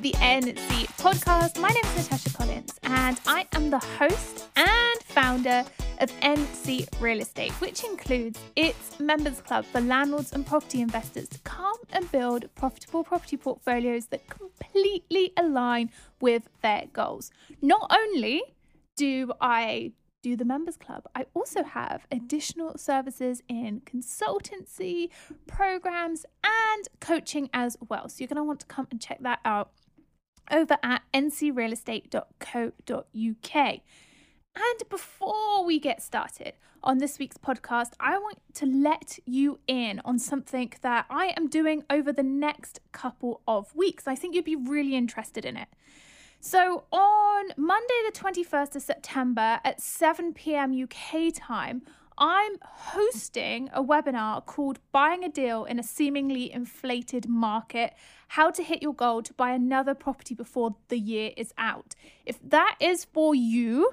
the NC podcast. My name is Natasha Collins, and I am the host and founder of NC Real Estate, which includes its members club for landlords and property investors to come and build profitable property portfolios that completely align with their goals. Not only do I do the members club. I also have additional services in consultancy, programs, and coaching as well. So you're going to want to come and check that out over at ncrealestate.co.uk. And before we get started on this week's podcast, I want to let you in on something that I am doing over the next couple of weeks. I think you'd be really interested in it. So on Monday, the 21st of September at 7 pm UK time, I'm hosting a webinar called Buying a Deal in a Seemingly Inflated Market How to Hit Your Goal to Buy Another Property Before the Year is Out. If that is for you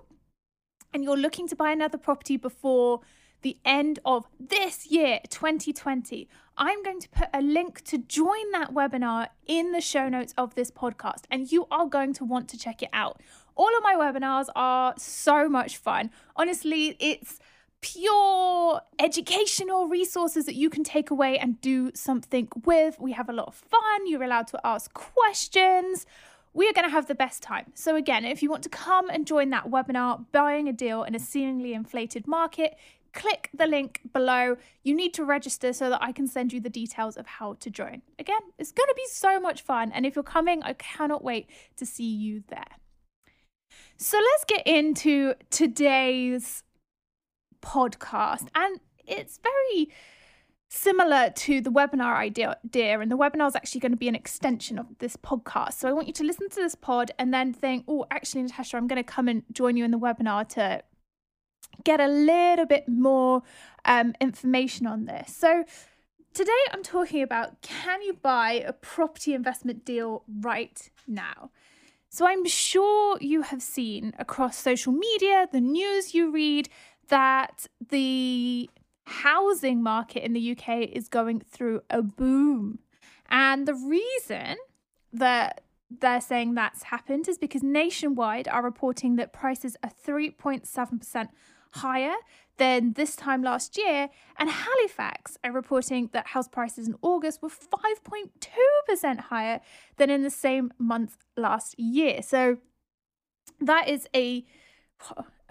and you're looking to buy another property before the end of this year, 2020, I'm going to put a link to join that webinar in the show notes of this podcast, and you are going to want to check it out. All of my webinars are so much fun. Honestly, it's pure educational resources that you can take away and do something with. We have a lot of fun. You're allowed to ask questions we are going to have the best time. So, again, if you want to come and join that webinar, Buying a Deal in a Seemingly Inflated Market, click the link below. You need to register so that I can send you the details of how to join. Again, it's going to be so much fun. And if you're coming, I cannot wait to see you there. So let's get into today's podcast. And it's very similar to the webinar idea, and the webinar is actually going to be an extension of this podcast. So I want you to listen to this pod and then think, oh, actually, Natasha, I'm going to come and join you in the webinar to get a little bit more um, information on this. So, today I'm talking about can you buy a property investment deal right now? So, I'm sure you have seen across social media, the news you read, that the housing market in the UK is going through a boom. And the reason that they're saying that's happened is because Nationwide are reporting that prices are 3.7% higher than this time last year, and Halifax are reporting that house prices in August were 5.2% higher than in the same month last year. So that is a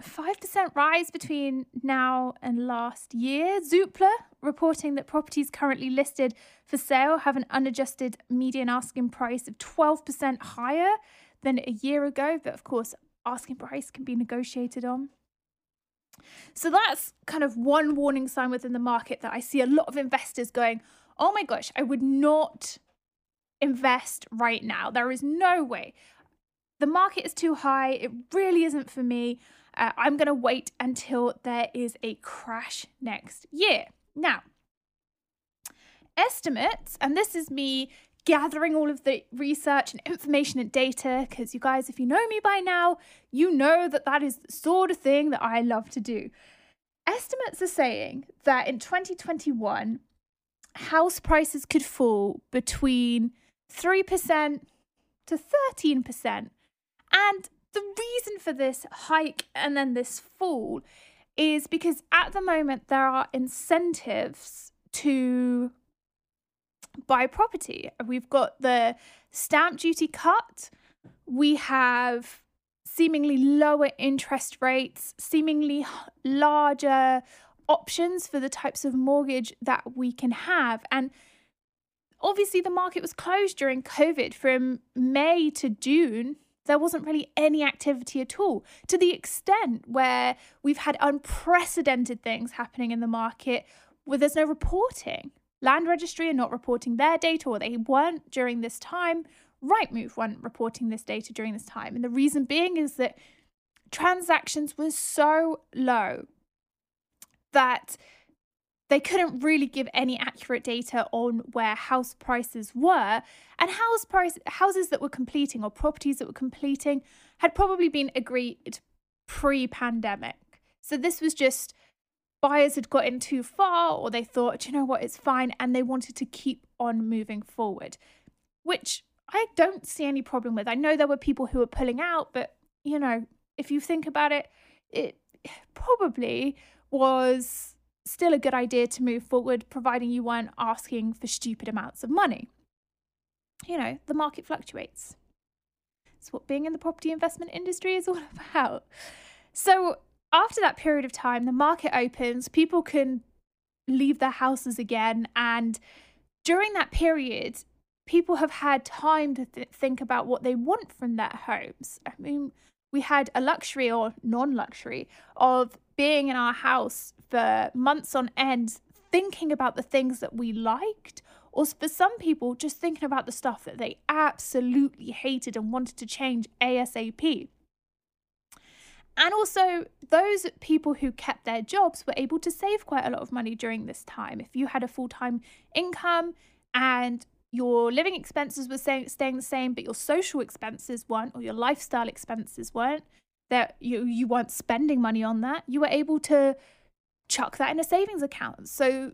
5% rise between now and last year. Zoopla reporting that properties currently listed for sale have an unadjusted median asking price of 12% higher than a year ago, but of course, asking price can be negotiated on. So that's kind of one warning sign within the market that I see a lot of investors going, oh my gosh, I would not invest right now. There is no way. The market is too high. It really isn't for me. Uh, I'm going to wait until there is a crash next year. Now, estimates, and this is me gathering all of the research and information and data because you guys if you know me by now you know that that is the sort of thing that i love to do estimates are saying that in 2021 house prices could fall between 3% to 13% and the reason for this hike and then this fall is because at the moment there are incentives to buy property. We've got the stamp duty cut, we have seemingly lower interest rates, seemingly larger options for the types of mortgage that we can have. And obviously, the market was closed during COVID from May to June. There wasn't really any activity at all, to the extent where we've had unprecedented things happening in the market where there's no reporting. Land Registry are not reporting their data, or they weren't during this time. Rightmove weren't reporting this data during this time. And the reason being is that transactions were so low that they couldn't really give any accurate data on where house prices were and house price houses that were completing or properties that were completing had probably been agreed pre-pandemic so this was just buyers had gotten too far or they thought, you know what, it's fine, and they wanted to keep on moving forward, which I don't see any problem with. I know there were people who were pulling out, but you know, if you think about it, it probably was still a good idea to move forward, providing you weren't asking for stupid amounts of money. You know, the market fluctuates. It's what being in the property investment industry is all about. So, after that period of time, the market opens, people can leave their houses again. And during that period, people have had time to th- think about what they want from their homes. I mean, we had a luxury or non luxury of being in our house for months on end, thinking about the things that we liked, or for some people, just thinking about the stuff that they absolutely hated and wanted to change ASAP. And also, those people who kept their jobs were able to save quite a lot of money during this time. If you had a full time income and your living expenses were staying, the same, but your social expenses weren't, or your lifestyle expenses weren't, that you, you weren't spending money on that, you were able to chuck that in a savings account. So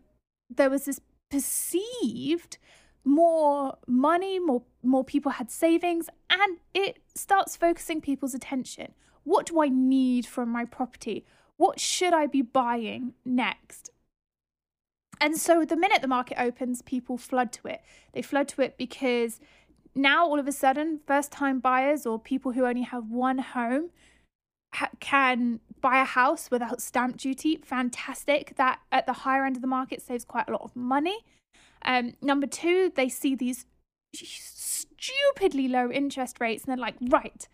there was this perceived more money, more more people had savings, and it starts focusing people's attention. What do I need from my property? What should I be buying next? And so the minute the market opens, people flood to it. They flood to it because now all of a sudden, first time buyers or people who only have one home ha- can buy a house without stamp duty. Fantastic. That at the higher end of the market saves quite a lot of money. Um, number two, they see these stupidly low interest rates and they're like, right,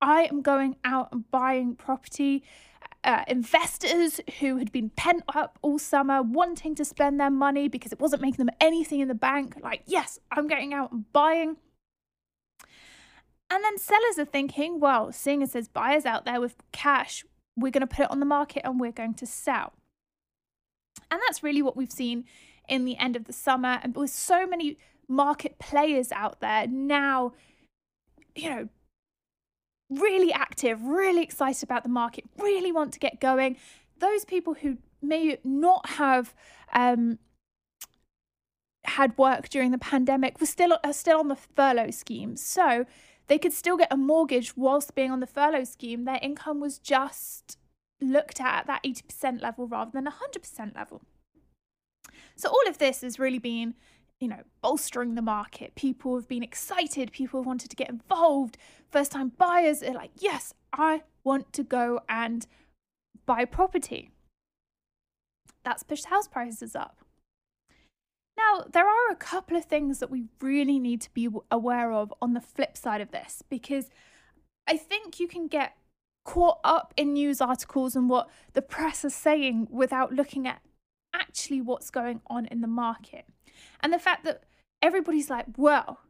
I am going out and buying property. Uh, investors who had been pent up all summer wanting to spend their money because it wasn't making them anything in the bank. Like, yes, I'm getting out and buying. And then sellers are thinking, well, seeing as there's buyers out there with cash, we're going to put it on the market and we're going to sell. And that's really what we've seen in the end of the summer. And with so many market players out there now, you know, really active, really excited about the market, really want to get going. Those people who may not have um, had work during the pandemic were still are still on the furlough scheme, so they could still get a mortgage whilst being on the furlough scheme. Their income was just looked at at that 80% level rather than 100% level. So all of this has really been you know, bolstering the market. People have been excited. People have wanted to get involved. First time buyers are like, yes, I want to go and buy property. That's pushed house prices up. Now, there are a couple of things that we really need to be aware of on the flip side of this because I think you can get caught up in news articles and what the press is saying without looking at actually what's going on in the market. And the fact that everybody's like, well,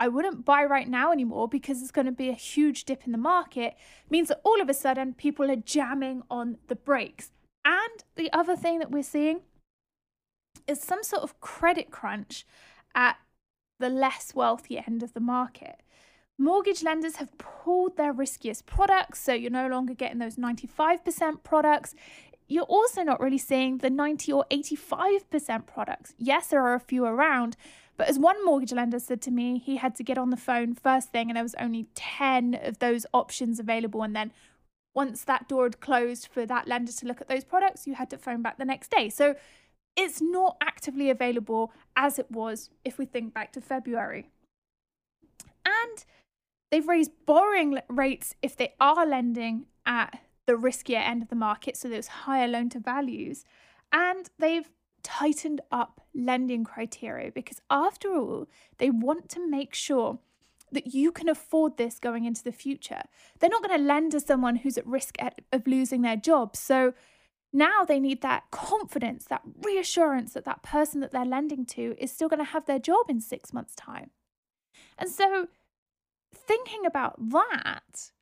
I wouldn't buy right now anymore because it's going to be a huge dip in the market means that all of a sudden people are jamming on the brakes. And the other thing that we're seeing is some sort of credit crunch at the less wealthy end of the market. Mortgage lenders have pulled their riskiest products, so you're no longer getting those 95% products you're also not really seeing the 90 or 85% products. Yes, there are a few around, but as one mortgage lender said to me, he had to get on the phone first thing and there was only 10 of those options available. And then once that door had closed for that lender to look at those products, you had to phone back the next day. So it's not actively available as it was if we think back to February. And they've raised borrowing rates if they are lending at the riskier end of the market, so those higher loan to values. And they've tightened up lending criteria because, after all, they want to make sure that you can afford this going into the future. They're not going to lend to someone who's at risk of losing their job. So now they need that confidence, that reassurance that that person that they're lending to is still going to have their job in six months' time. And so, thinking about that,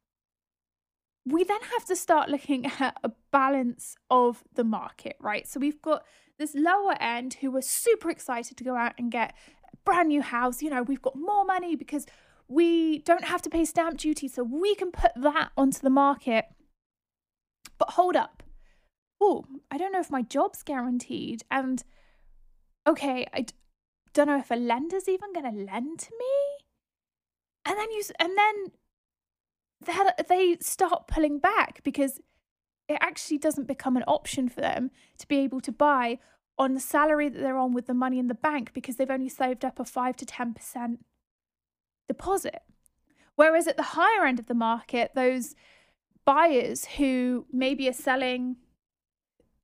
we then have to start looking at a balance of the market, right? So we've got this lower end who are super excited to go out and get a brand new house. You know, we've got more money because we don't have to pay stamp duty, so we can put that onto the market. But hold up. Oh, I don't know if my job's guaranteed. And okay, I don't know if a lender's even going to lend to me. and then you and then they start pulling back because it actually doesn't become an option for them to be able to buy on the salary that they're on with the money in the bank because they've only saved up a 5 to 10% deposit. Whereas at the higher end of the market, those buyers who maybe are selling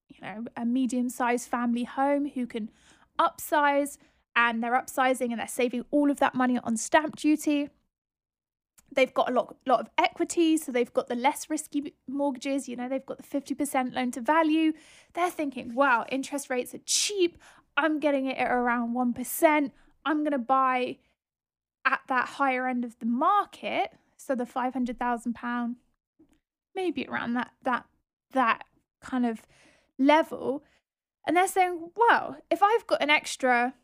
you know a medium-sized family home who can upsize and they're upsizing and they're saving all of that money on stamp duty they've got a lot, lot of equity, so they've got the less risky mortgages, you know, they've got the 50% loan to value. They're thinking, wow, interest rates are cheap. I'm getting it at around 1%. I'm going to buy at that higher end of the market, so the 500,000 pound maybe around that that that kind of level. And they're saying, well, if I've got an extra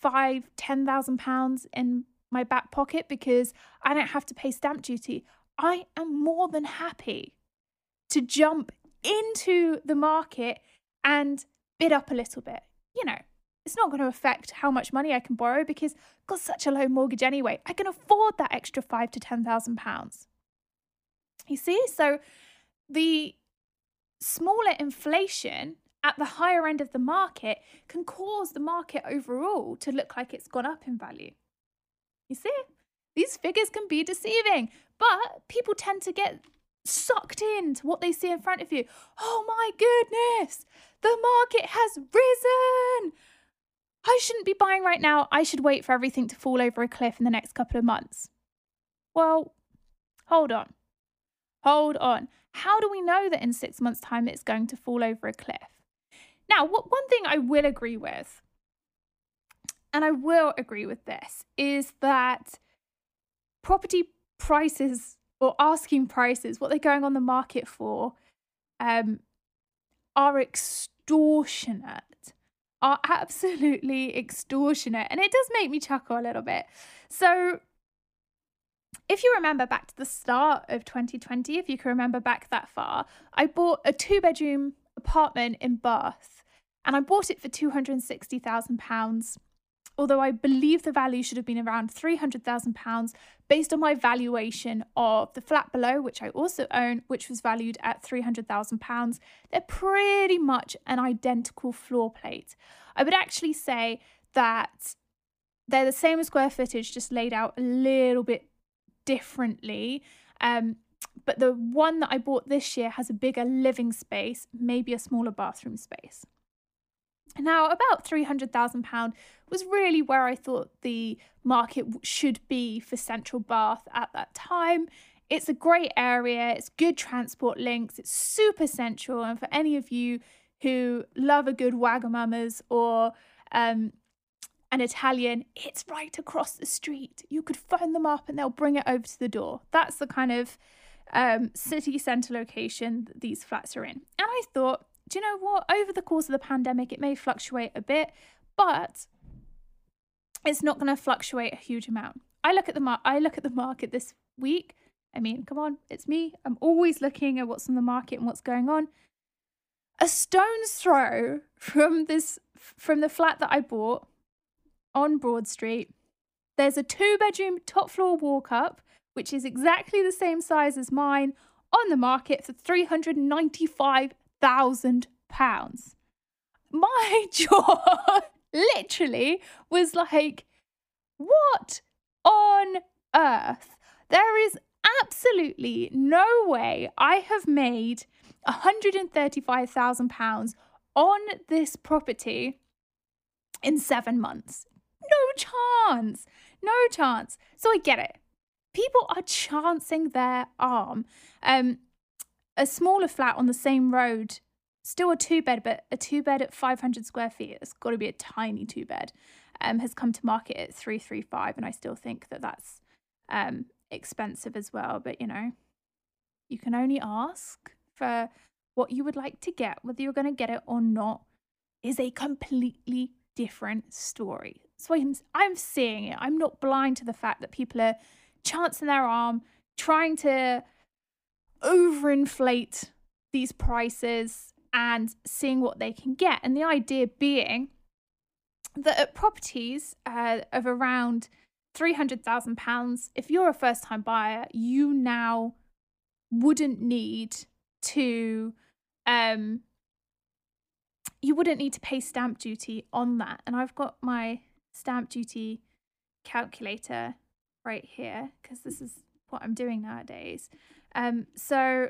five, ten thousand pounds in my back pocket because I don't have to pay stamp duty, I am more than happy to jump into the market and bid up a little bit. You know, it's not going to affect how much money I can borrow because I've got such a low mortgage anyway. I can afford that extra five to ten thousand pounds. You see, so the smaller inflation at the higher end of the market can cause the market overall to look like it's gone up in value. You see, these figures can be deceiving, but people tend to get sucked into what they see in front of you. Oh my goodness, the market has risen. I shouldn't be buying right now. I should wait for everything to fall over a cliff in the next couple of months. Well, hold on. Hold on. How do we know that in six months' time it's going to fall over a cliff? Now, what, one thing I will agree with and I will agree with this, is that property prices or asking prices, what they're going on the market for, um, are extortionate. Are absolutely extortionate. And it does make me chuckle a little bit. So, if you remember back to the start of 2020, if you can remember back that far, I bought a two bedroom apartment in Bath and I bought it for £260,000 although I believe the value should have been around £300,000 based on my valuation of the flat below, which I also own, which was valued at £300,000. They're pretty much an identical floor plate. I would actually say that they're the same square footage, just laid out a little bit differently. Um, but the one that I bought this year has a bigger living space, maybe a smaller bathroom space. Now, about £300,000 was really where I thought the market should be for Central Bath at that time. It's a great area, it's good transport links, it's super central. And for any of you who love a good Wagamama's or um, an Italian, it's right across the street. You could phone them up and they'll bring it over to the door. That's the kind of um, city centre location that these flats are in. And I thought, do you know what? Over the course of the pandemic, it may fluctuate a bit, but it's not going to fluctuate a huge amount. I look at the mar- I look at the market this week. I mean, come on, it's me. I'm always looking at what's on the market and what's going on. A stone's throw from this from the flat that I bought on Broad Street. There's a two bedroom top floor walk up, which is exactly the same size as mine, on the market for 395 thousand pounds. My jaw literally was like, what on earth? There is absolutely no way I have made £135,000 on this property in seven months. No chance. No chance. So I get it. People are chancing their arm. Um, a smaller flat on the same road, still a two bed, but a two bed at 500 square feet, it's got to be a tiny two bed, um, has come to market at 335. And I still think that that's um, expensive as well. But, you know, you can only ask for what you would like to get, whether you're going to get it or not, is a completely different story. So I'm, I'm seeing it. I'm not blind to the fact that people are chancing their arm, trying to overinflate these prices and seeing what they can get. And the idea being that at properties uh, of around £300,000, if you're a first time buyer, you now wouldn't need to um you wouldn't need to pay stamp duty on that. And I've got my stamp duty calculator right here because this is what I'm doing nowadays. Um so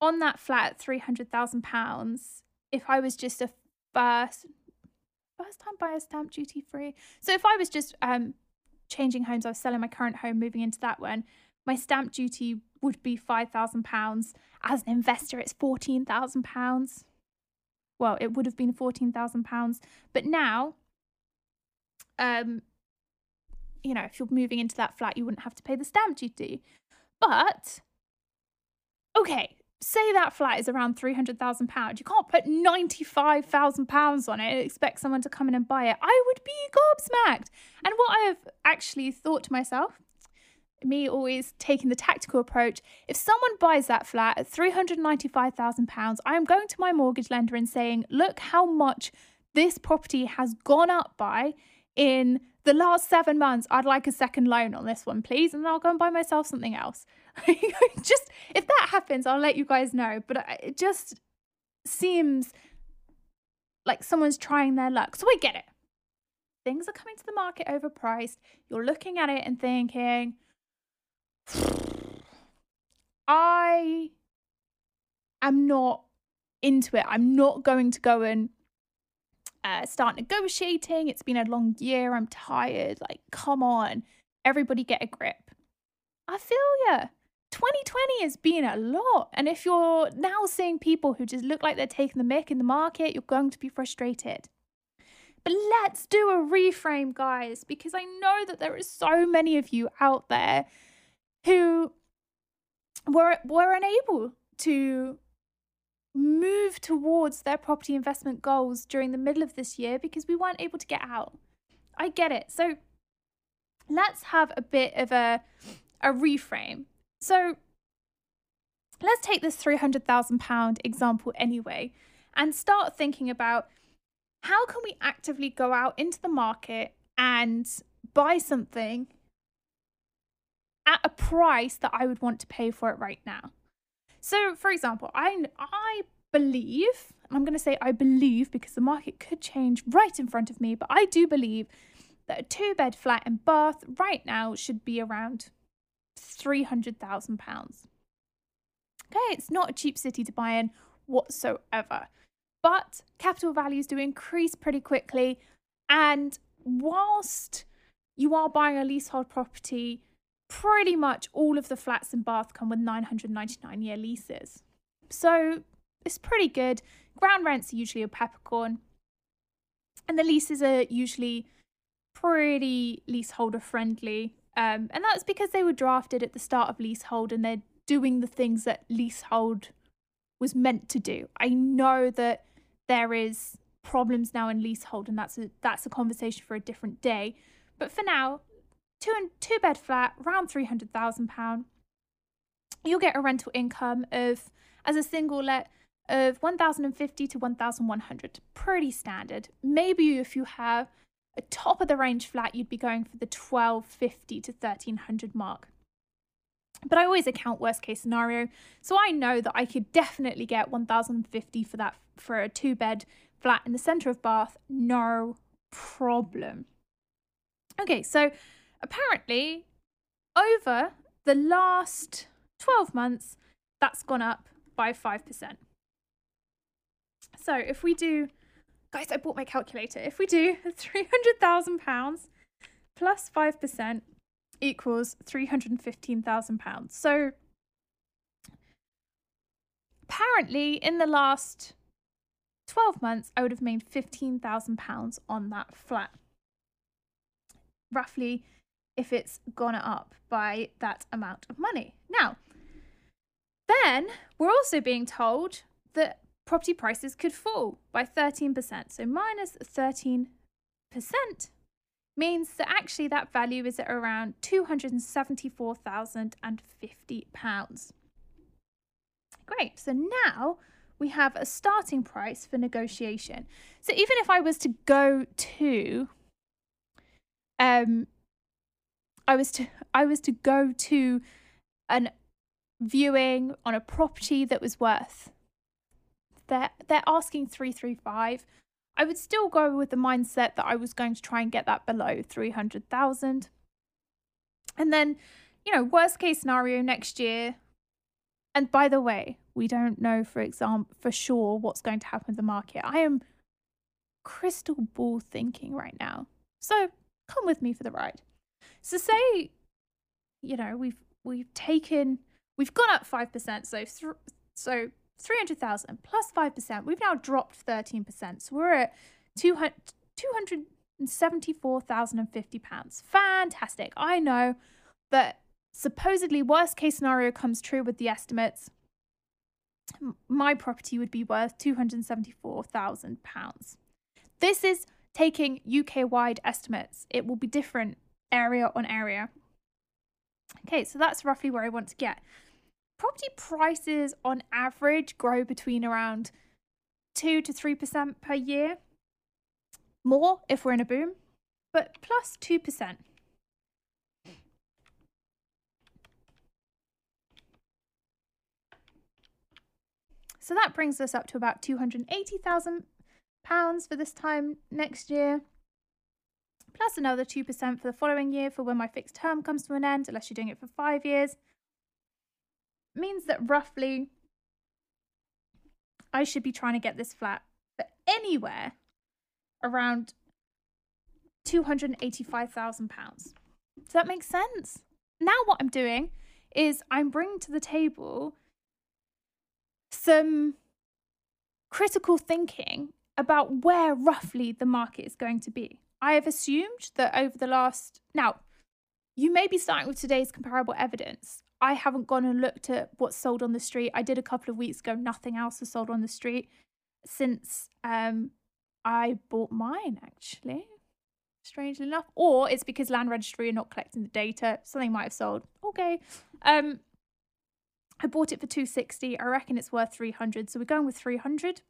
on that flat £300,000, if I was just a first first time buyer stamp duty free. So if I was just um changing homes, I was selling my current home, moving into that one, my stamp duty would be £5,000. As an investor, it's £14,000. Well, it would have been £14,000. But now, um, you know, if you're moving into that flat, you wouldn't have to pay the stamp duty. But, okay, say that flat is around £300,000. You can't put £95,000 on it and expect someone to come in and buy it. I would be gobsmacked. And what I have actually thought to myself, me always taking the tactical approach if someone buys that flat at £395,000, I am going to my mortgage lender and saying, look how much this property has gone up by in the last seven months. I'd like a second loan on this one, please. And I'll go and buy myself something else. just if that happens, I'll let you guys know. But it just seems like someone's trying their luck. So I get it. Things are coming to the market overpriced. You're looking at it and thinking, I am not into it. I'm not going to go and uh, start negotiating. It's been a long year. I'm tired. Like, come on. Everybody get a grip. I feel ya. 2020 has been a lot. And if you're now seeing people who just look like they're taking the mick in the market, you're going to be frustrated. But let's do a reframe, guys, because I know that there are so many of you out there who were were unable to move towards their property investment goals during the middle of this year because we weren't able to get out. I get it. So let's have a bit of a a reframe. So let's take this £300,000 example anyway and start thinking about how can we actively go out into the market and buy something at a price that I would want to pay for it right now. So, for example, I I believe, I'm going to say I believe because the market could change right in front of me, but I do believe that a two bed flat in Bath right now should be around £300,000. Okay, it's not a cheap city to buy in whatsoever, but capital values do increase pretty quickly. And whilst you are buying a leasehold property, pretty much all of the flats in Bath come with 999 year leases. So it's pretty good. Ground rents are usually a peppercorn, and the leases are usually pretty leaseholder friendly. Um, and that's because they were drafted at the start of leasehold and they're doing the things that leasehold was meant to do. I know that there is problems now in leasehold and that's a that's a conversation for a different day. But for now, two and two bed flat, around three hundred thousand pound. You'll get a rental income of as a single let of one thousand and fifty to one thousand one hundred. Pretty standard. Maybe if you have a top of the range flat, you'd be going for the twelve fifty to thirteen hundred mark. But I always account worst case scenario, so I know that I could definitely get 1050 for that for a two bed flat in the center of Bath, no problem. Okay, so apparently, over the last 12 months, that's gone up by 5%. So if we do, guys, I bought my calculator. If we do £300,000 plus 5% equals £315,000. So apparently, in the last 12 months, I would have made £15,000 on that flat. Roughly if it's gone up by that amount of money. Now, then we're also being told that property prices could fall by 13%. So minus 13% means that actually that value is at around £274,050. Great. So now we have a starting price for negotiation. So even if I was to go to um I was to I was to go to an viewing on a property that was worth they're they're asking 335 I would still go with the mindset that I was going to try and get that below 300,000 and then you know worst case scenario next year. And by the way we don't know for example for sure what's going to happen with the market. I am crystal ball thinking right now. So come with me for the ride so say you know we've we've taken we've gone up 5% so th- so 300,000 plus 5%. We've now dropped 13%. So we're at 274,050 pounds. Fantastic. I know that supposedly worst case scenario comes true with the estimates. My property would be worth 274,000 pounds. This is taking UK wide estimates. It will be different area on area. Okay, so that's roughly where I want to get property prices on average grow between around 2 to 3% per year. More if we're in a boom, but plus 2%. So that brings us up to about £280,000 for this time next year, plus another 2% for the following year for when my fixed term comes to an end, unless you're doing it for five years means that roughly I should be trying to get this flat for anywhere around £285,000. Does that make sense? Now, what I'm doing is I'm bringing to the table some critical thinking about where roughly the market is going to be. I have assumed that over the last. Now, you may be starting with today's comparable evidence. I haven't gone and looked at what's sold on the street. I did a couple of weeks ago. Nothing else has sold on the street since um, I bought mine, actually. Strangely enough, or it's because land registry are not collecting the data. Something might have sold. Okay. Um, I bought it for 260. I reckon it's worth 300. So we're going with 300.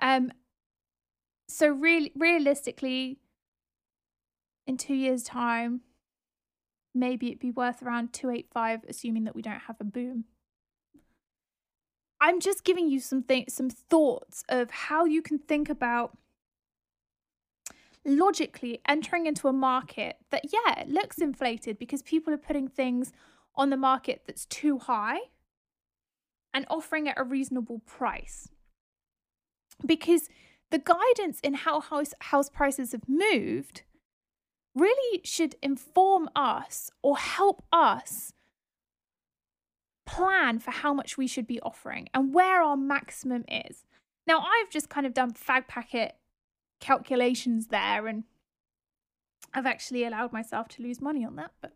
Um, so really, realistically, in two years' time, maybe it'd be worth around 285 assuming that we don't have a boom. I'm just giving you some th- some thoughts of how you can think about logically entering into a market that yeah it looks inflated because people are putting things on the market that's too high and offering at a reasonable price. Because the guidance in how house house prices have moved really should inform us or help us plan for how much we should be offering and where our maximum is. Now, I've just kind of done fag packet calculations there and I've actually allowed myself to lose money on that, but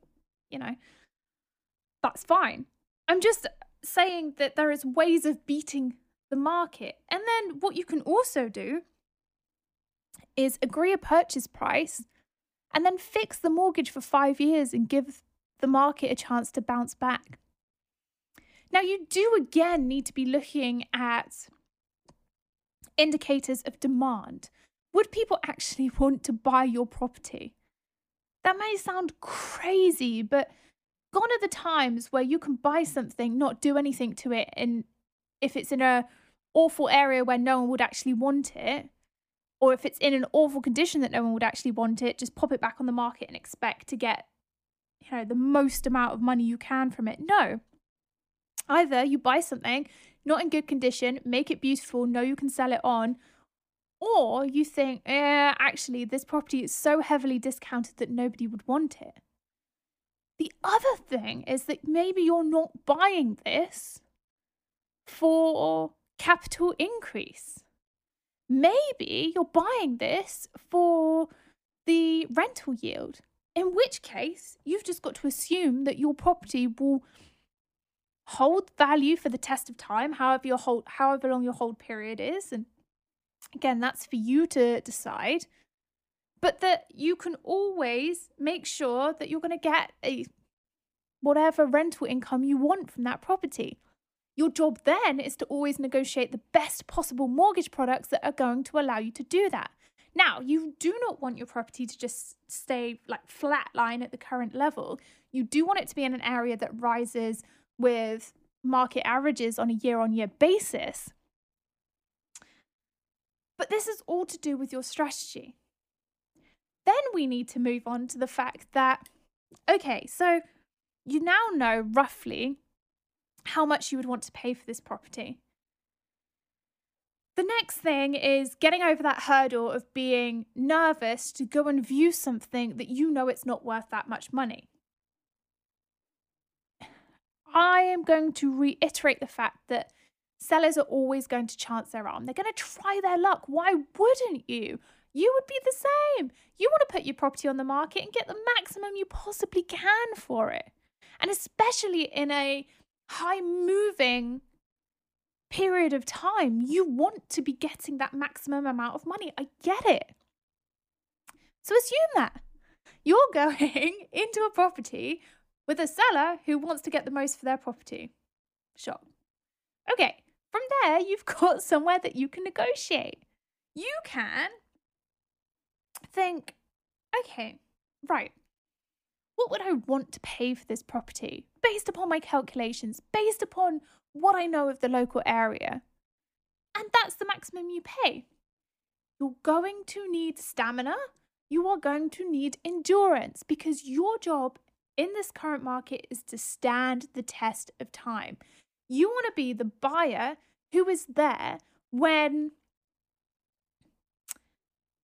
you know, that's fine. I'm just saying that there is ways of beating the market. And then what you can also do is agree a purchase price and then fix the mortgage for five years and give the market a chance to bounce back. Now, you do again need to be looking at indicators of demand. Would people actually want to buy your property? That may sound crazy, but gone are the times where you can buy something, not do anything to it, and if it's in a awful area where no one would actually want it, or if it's in an awful condition that no one would actually want it, just pop it back on the market and expect to get, you know, the most amount of money you can from it. No. Either you buy something not in good condition, make it beautiful, know you can sell it on, or you think, eh, actually, this property is so heavily discounted that nobody would want it. The other thing is that maybe you're not buying this for capital increase maybe you're buying this for the rental yield. In which case, you've just got to assume that your property will hold value for the test of time, however your hold however long your hold period is. And again, that's for you to decide. But that you can always make sure that you're going to get a whatever rental income you want from that property. Your job then is to always negotiate the best possible mortgage products that are going to allow you to do that. Now, you do not want your property to just stay like flat line at the current level. You do want it to be in an area that rises with market averages on a year on year basis. But this is all to do with your strategy. Then we need to move on to the fact that, okay, so you now know roughly how much you would want to pay for this property. The next thing is getting over that hurdle of being nervous to go and view something that you know it's not worth that much money. I am going to reiterate the fact that sellers are always going to chance their arm. They're going to try their luck. Why wouldn't you? You would be the same. You want to put your property on the market and get the maximum you possibly can for it. And especially in a high moving period of time, you want to be getting that maximum amount of money. I get it. So assume that you're going into a property with a seller who wants to get the most for their property. Sure. Okay, from there, you've got somewhere that you can negotiate. You can think, okay, right, what would I want to pay for this property based upon my calculations, based upon what I know of the local area? And that's the maximum you pay. You're going to need stamina. You are going to need endurance because your job in this current market is to stand the test of time. You want to be the buyer who is there when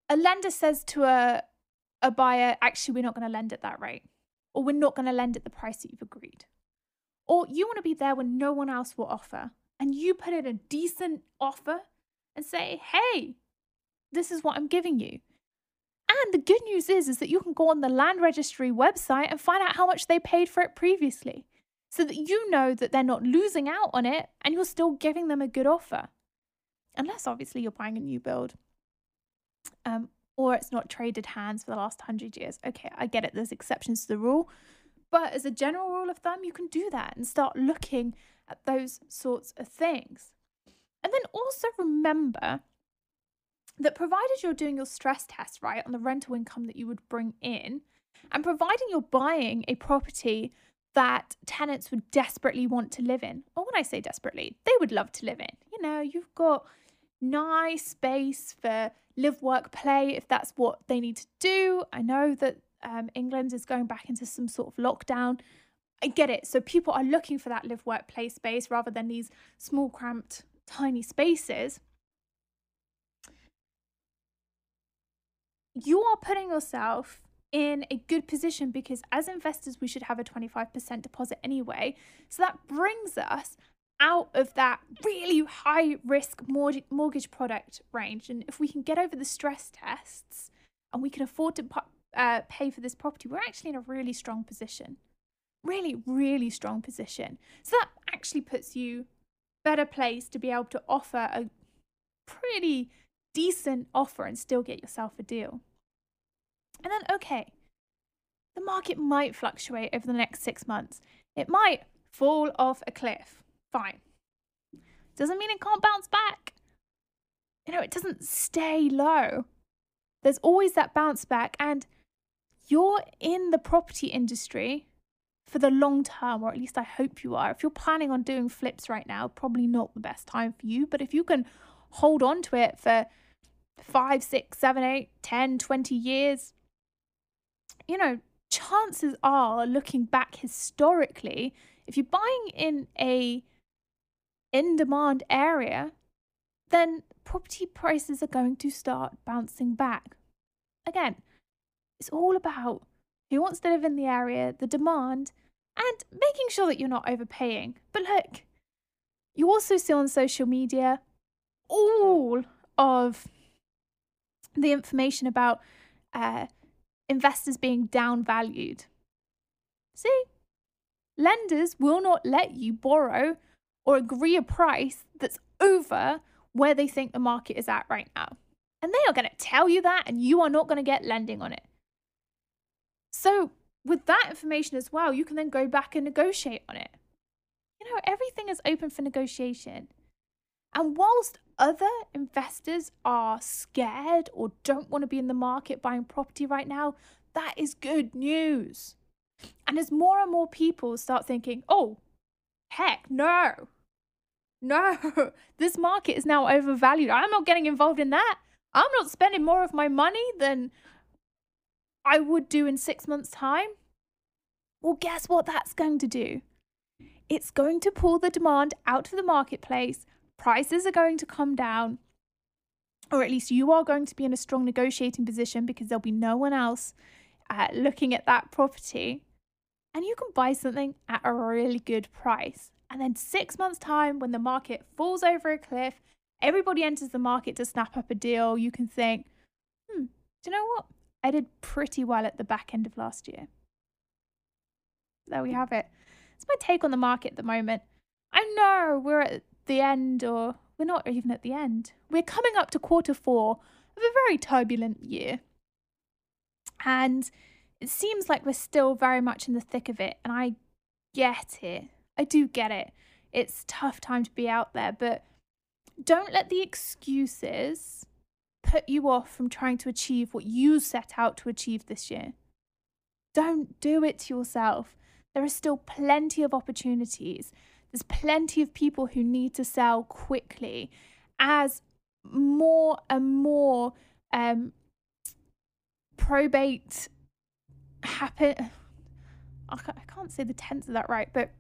a lender says to a, a buyer, actually, we're not going to lend at that rate, or we're not going to lend at the price that you've agreed. Or you want to be there when no one else will offer, and you put in a decent offer and say, hey, this is what I'm giving you. And the good news is, is that you can go on the land registry website and find out how much they paid for it previously so that you know that they're not losing out on it and you're still giving them a good offer. Unless obviously you're buying a new build. Um, or it's not traded hands for the last hundred years. Okay, I get it, there's exceptions to the rule. But as a general rule of thumb, you can do that and start looking at those sorts of things. And then also remember that provided you're doing your stress test right on the rental income that you would bring in, and providing you're buying a property that tenants would desperately want to live in, or when I say desperately, they would love to live in. You know, you've got nice space for live, work, play if that's what they need to do. I know that um, England is going back into some sort of lockdown. I get it. So people are looking for that live, work, play space rather than these small, cramped, tiny spaces. you are putting yourself in a good position because as investors, we should have a 25% deposit anyway. So that brings us out of that really high risk mortgage product range. And if we can get over the stress tests and we can afford to uh, pay for this property, we're actually in a really strong position. Really, really strong position. So that actually puts you better place to be able to offer a pretty decent offer and still get yourself a deal. And then, okay, the market might fluctuate over the next six months. It might fall off a cliff. Fine. Doesn't mean it can't bounce back. You know, it doesn't stay low. There's always that bounce back, and you're in the property industry for the long term, or at least I hope you are. If you're planning on doing flips right now, probably not the best time for you, but if you can hold on to it for five, six, seven, eight, ten, twenty years, you know, chances are looking back historically, if you're buying in a in demand area, then property prices are going to start bouncing back. Again, it's all about who wants to live in the area, the demand, and making sure that you're not overpaying. But look, you also see on social media all of the information about uh, investors being downvalued. See, lenders will not let you borrow or agree a price that's over where they think the market is at right now. And they are going to tell you that, and you are not going to get lending on it. So, with that information as well, you can then go back and negotiate on it. You know, everything is open for negotiation. And whilst other investors are scared or don't want to be in the market buying property right now, that is good news. And as more and more people start thinking, oh, heck, no, no, this market is now overvalued. I'm not getting involved in that. I'm not spending more of my money than I would do in six months' time. Well, guess what that's going to do? It's going to pull the demand out of the marketplace. Prices are going to come down, or at least you are going to be in a strong negotiating position because there'll be no one else uh, looking at that property. And you can buy something at a really good price. And then six months' time, when the market falls over a cliff, everybody enters the market to snap up a deal, you can think, hmm, do you know what? I did pretty well at the back end of last year. There we have it. It's my take on the market at the moment. I know we're at the end, or we're not even at the end. We're coming up to quarter four of a very turbulent year. And it seems like we're still very much in the thick of it. And I get it. I do get it. It's tough time to be out there, but don't let the excuses put you off from trying to achieve what you set out to achieve this year. Don't do it to yourself. There are still plenty of opportunities. There's plenty of people who need to sell quickly as more and more um, probate happen. I can't say the tense of that right, but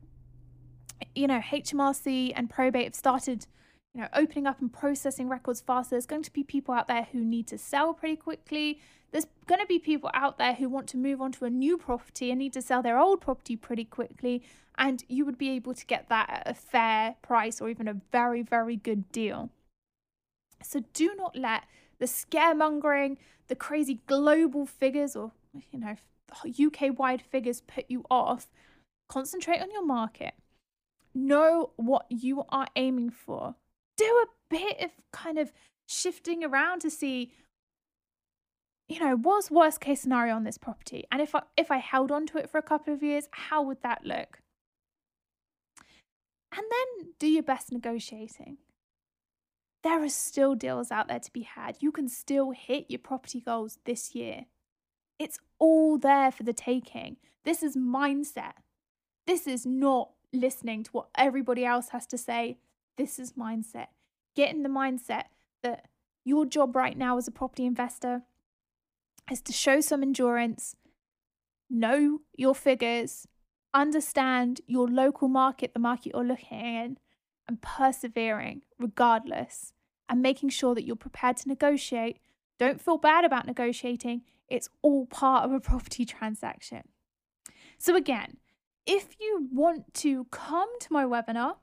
you know, HMRC and probate have started you know, opening up and processing records faster. There's going to be people out there who need to sell pretty quickly. There's going to be people out there who want to move on to a new property and need to sell their old property pretty quickly. And you would be able to get that at a fair price or even a very, very good deal. So do not let the scaremongering, the crazy global figures or, you know, UK wide figures put you off. Concentrate on your market. Know what you are aiming for. Do a bit of kind of shifting around to see you know what's worst case scenario on this property? And if I, if I held on to it for a couple of years how would that look? And then do your best negotiating. There are still deals out there to be had. You can still hit your property goals this year. It's all there for the taking. This is mindset. This is not listening to what everybody else has to say this is mindset. Get in the mindset that your job right now as a property investor is to show some endurance, know your figures, understand your local market, the market you're looking in, and persevering regardless, and making sure that you're prepared to negotiate. Don't feel bad about negotiating, it's all part of a property transaction. So, again, if you want to come to my webinar,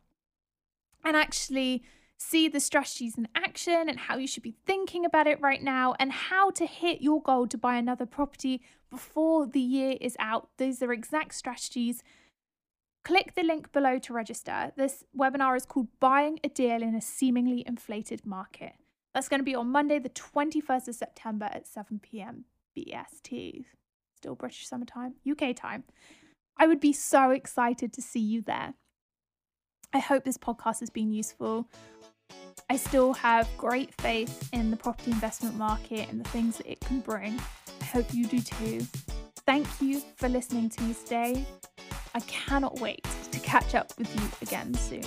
and actually see the strategies in action and how you should be thinking about it right now and how to hit your goal to buy another property before the year is out. These are exact strategies. Click the link below to register. This webinar is called Buying a Deal in a Seemingly Inflated Market. That's going to be on Monday, the 21st of September at 7 pm BST. Still British summertime, UK time. I would be so excited to see you there. I hope this podcast has been useful. I still have great faith in the property investment market and the things that it can bring. I hope you do too. Thank you for listening to me today. I cannot wait to catch up with you again soon.